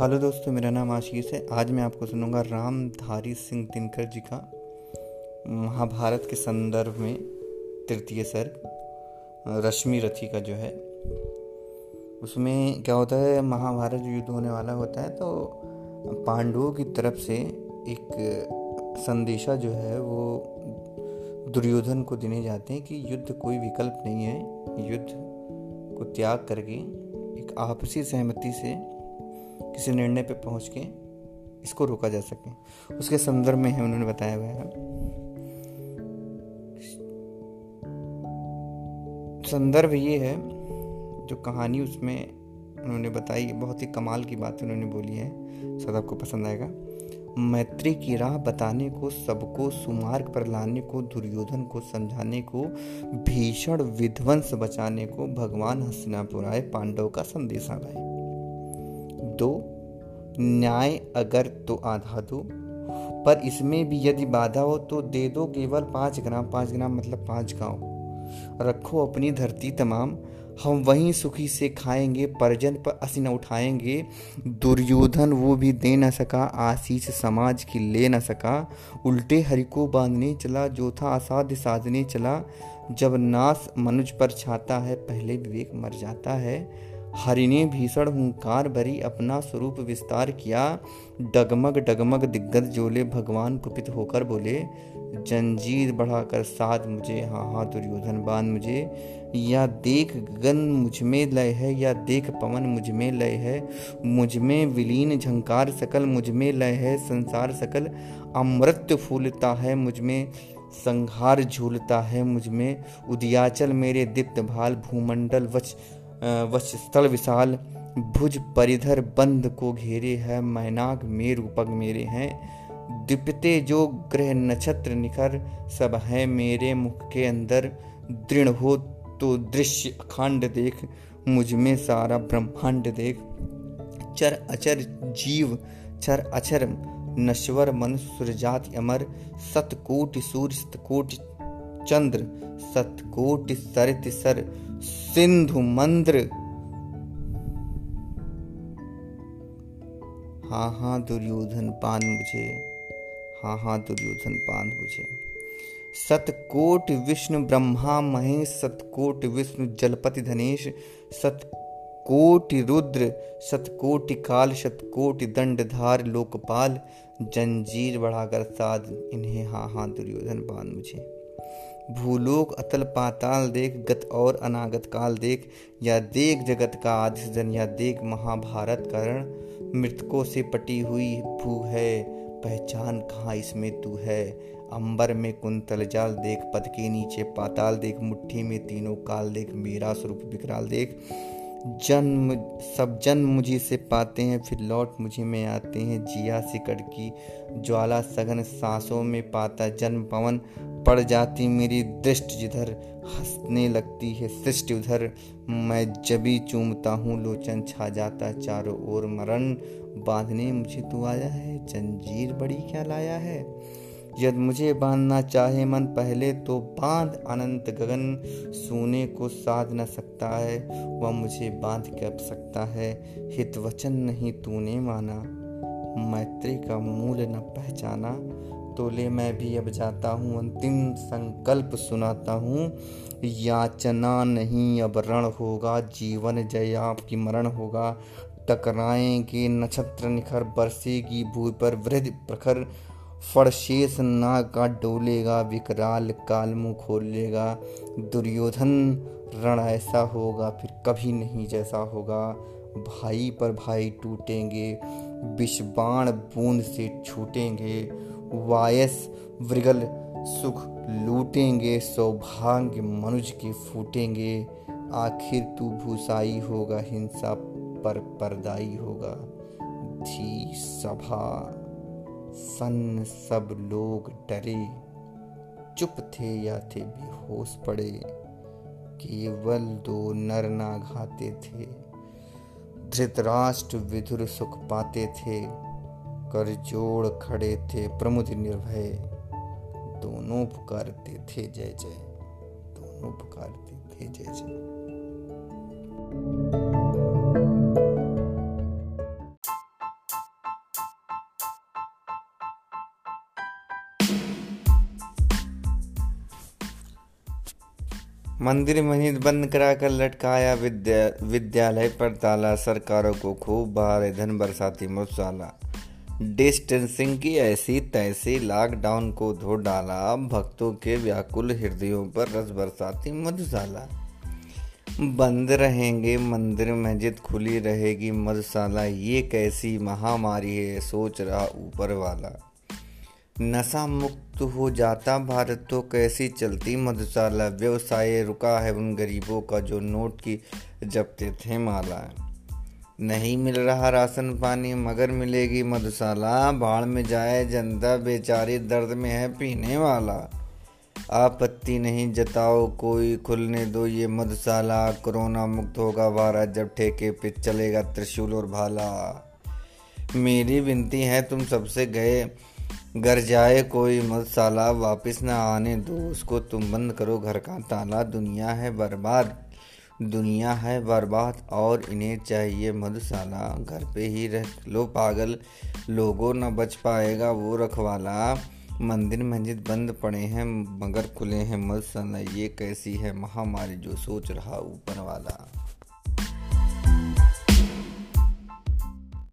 Hello दोस्तों, मेरा नाम आशीष है। आज मैं आपको सुनूँगा रामधारी सिंह दिनकर जी का महाभारत के संदर्भ में तृतीय सर्ग रश्मि रथी का जो है। उसमें क्या होता है, महाभारत युद्ध होने वाला होता है तो पांडवों की तरफ़ से एक संदेशा जो है, वो दुर्योधन को देने जाते हैं कि युद्ध कोई विकल्प नहीं है। युद्ध को त्याग करके एक आपसी सहमति से किसी निर्णय पे पहुँच के इसको रोका जा सके। उसके संदर्भ में है उन्होंने बताया हुआ है। संदर्भ ये है, जो कहानी उसमें उन्होंने बताई बहुत ही कमाल की बात उन्होंने बोली है। सब आपको पसंद आएगा। मैत्री की राह बताने को, सबको सुमार्ग पर लाने को, दुर्योधन को समझाने को, भीषण विध्वंस बचाने को, भगवान हस्तिनापुर आए, पांडव का संदेश लाए दो, न्याय अगर तो आधा दो। पर इसमें भी यदि बाधा हो तो दे दो केवल पाँच ग्राम पाँच ग्राम मतलब पाँच गाँव। रखो अपनी धरती तमाम, हम वहीं सुखी से खाएँगे, परजन पर असी न उठाएँगे। दुर्योधन वो भी दे न सका, आशीष समाज की ले न सका। उल्टे हरि को बांधने चला जो था असाध्य साधने चला। जब नाश मनुज पर छाता है, पहले विवेक मर जाता है। हरि ने भीषण हुंकार भरी अपना स्वरूप विस्तार किया। डगमग डगमग दिग्गज जोले भगवान कुपित होकर बोले, जंजीर बढ़ाकर साध मुझे हाँ हाँ दुर्योधन बाँध मुझे। या देख गगन मुझमें लय है, या देख पवन मुझमें लय है। मुझमें विलीन झंकार सकल मुझमें लय है, संसार सकल अमृत फूलता है मुझमें। संहार झूलता है मुझमें, उदियाचल मेरे दीप्त भाल भूमंडल वच वच स्थल विशाल, भुज परिधर बंद को घेरे है, मैनाक मेरु पग मेरे हैं। दीपते जो ग्रह नक्षत्र निखर, सब है मेरे मुख के अंदर। दृढ़ हो तो दृश्य अखंड देख, मुझमें सारा ब्रह्मांड देख। चर अचर जीव, चर अचर नश्वर मनुष्य सुरजात अमर। सतकोटि सूर्य, सतकोटि चंद्र, सतकोटि सरित सर, सिंधु मंद्र। हाँ हाँ दुर्योधन पान मुझे हाँ हाँ दुर्योधन पान मुझे। सतकोट विष्णु ब्रह्मा महेश, सतकोट विष्णु जलपति धनेश, सतकोटि रुद्र, सतकोटि काल शतकोटि दंडधार लोकपाल, जंजीर बढ़ाकर साध। इन्हें हाँ हाँ दुर्योधन पान मुझे। भूलोक, अतल पाताल देख, गत और अनागत काल देख, या देख जगत का आदि सृजन या देख महाभारत करण, मृतकों से पटी हुई भू है, पहचान कहाँ इसमें तू है? अंबर में कुंतल जाल देख, पद के नीचे पाताल देख, मुट्ठी में तीनों काल देख, मेरा स्वरूप विकराल देख। जन्म, सब जन मुझे से पाते हैं, फिर लौट मुझे में आते हैं। जिया सिकड़ की, ज्वाला सघन सांसों में पाता जन्म पवन पड़ जाती मेरी दृष्टि जिधर हंसने लगती है, सृष्टि उधर। मैं जबी चूमता हूँ, लोचन छा जाता चारों ओर। मरण बांधने मुझे तू आया है, जंजीर बड़ी क्या लाया है? यद मुझे बांधना चाहे मन पहले तो बाँध। अनंत गगन सोने को साध न सकता है, वह मुझे बाँध कर सकता है। हित वचन नहीं तूने माना, मैत्री का मूल न पहचाना। तो ले मैं भी अब जाता हूँ, अंतिम संकल्प सुनाता हूँ। याचना नहीं, अब रण होगा, जीवन जय आपकी मरण होगा। टकराएँगे नक्षत्र निखर, बरसेगी भूमि पर वृद्ध प्रखर। फड़शेष ना का डोलेगा, विकराल काल मुँह खोलेगा। दुर्योधन रण ऐसा होगा, फिर कभी नहीं जैसा होगा। भाई पर भाई टूटेंगे, विषबाण बूंद से छूटेंगे। वायस वृगल सुख लूटेंगे, सौभाग्य मनुज के फूटेंगे। आखिर तू भूसाई होगा, हिंसा पर परदाई होगा। थी सभा, सन सब लोग डरे। चुप थे या थे, बेहोश पड़े। केवल दो नर ना घाते थे। धृतराष्ट्र विधुर सुख पाते थे। कर जोड़ खड़े थे प्रमुद निर्भय। दोनों पुकारते थे जय जय। दोनों पुकारते थे जय जय। मंदिर महीद बंद कराकर लटकाया विद्या विद्यालय पर ताला। सरकारों को खूब बाहर धन बरसाती मुसाला डिस्टेंसिंग की ऐसी तैसी लॉकडाउन को धो डाला, भक्तों के व्याकुल हृदयों पर रस बरसाती मधुशाला। बंद रहेंगे मंदिर, मस्जिद खुली रहेगी मधुशाला, ये कैसी महामारी है, सोच रहा ऊपर वाला। नशा मुक्त हो जाता भारत तो कैसी चलती मधुशाला? व्यवसाय रुका है उन गरीबों का जो नोट की जपते थे माला। नहीं मिल रहा राशन पानी, मगर मिलेगी मधुशाला। बाढ़ में जाए जनता, बेचारी दर्द में है पीने वाला। आपत्ति नहीं जताओ कोई, खुलने दो ये मधुशाला। कोरोना मुक्त होगा भारत जब ठेके पे चलेगा त्रिशूल और भाला। मेरी विनती है तुम सबसे गए, घर जाए कोई मधुशाला। वापस ना आने दो, उसको तुम बंद करो, घर का ताला दुनिया है बर्बाद। दुनिया है बर्बाद और इन्हें चाहिए मधुशाला। घर पे ही रह लो पागल, लोगों न बच पाएगा वो रखवाला। मंदिर मस्जिद बंद पड़े हैं, मगर खुले हैं मधुशाला। ये कैसी है महामारी जो सोच रहा ऊपर वाला?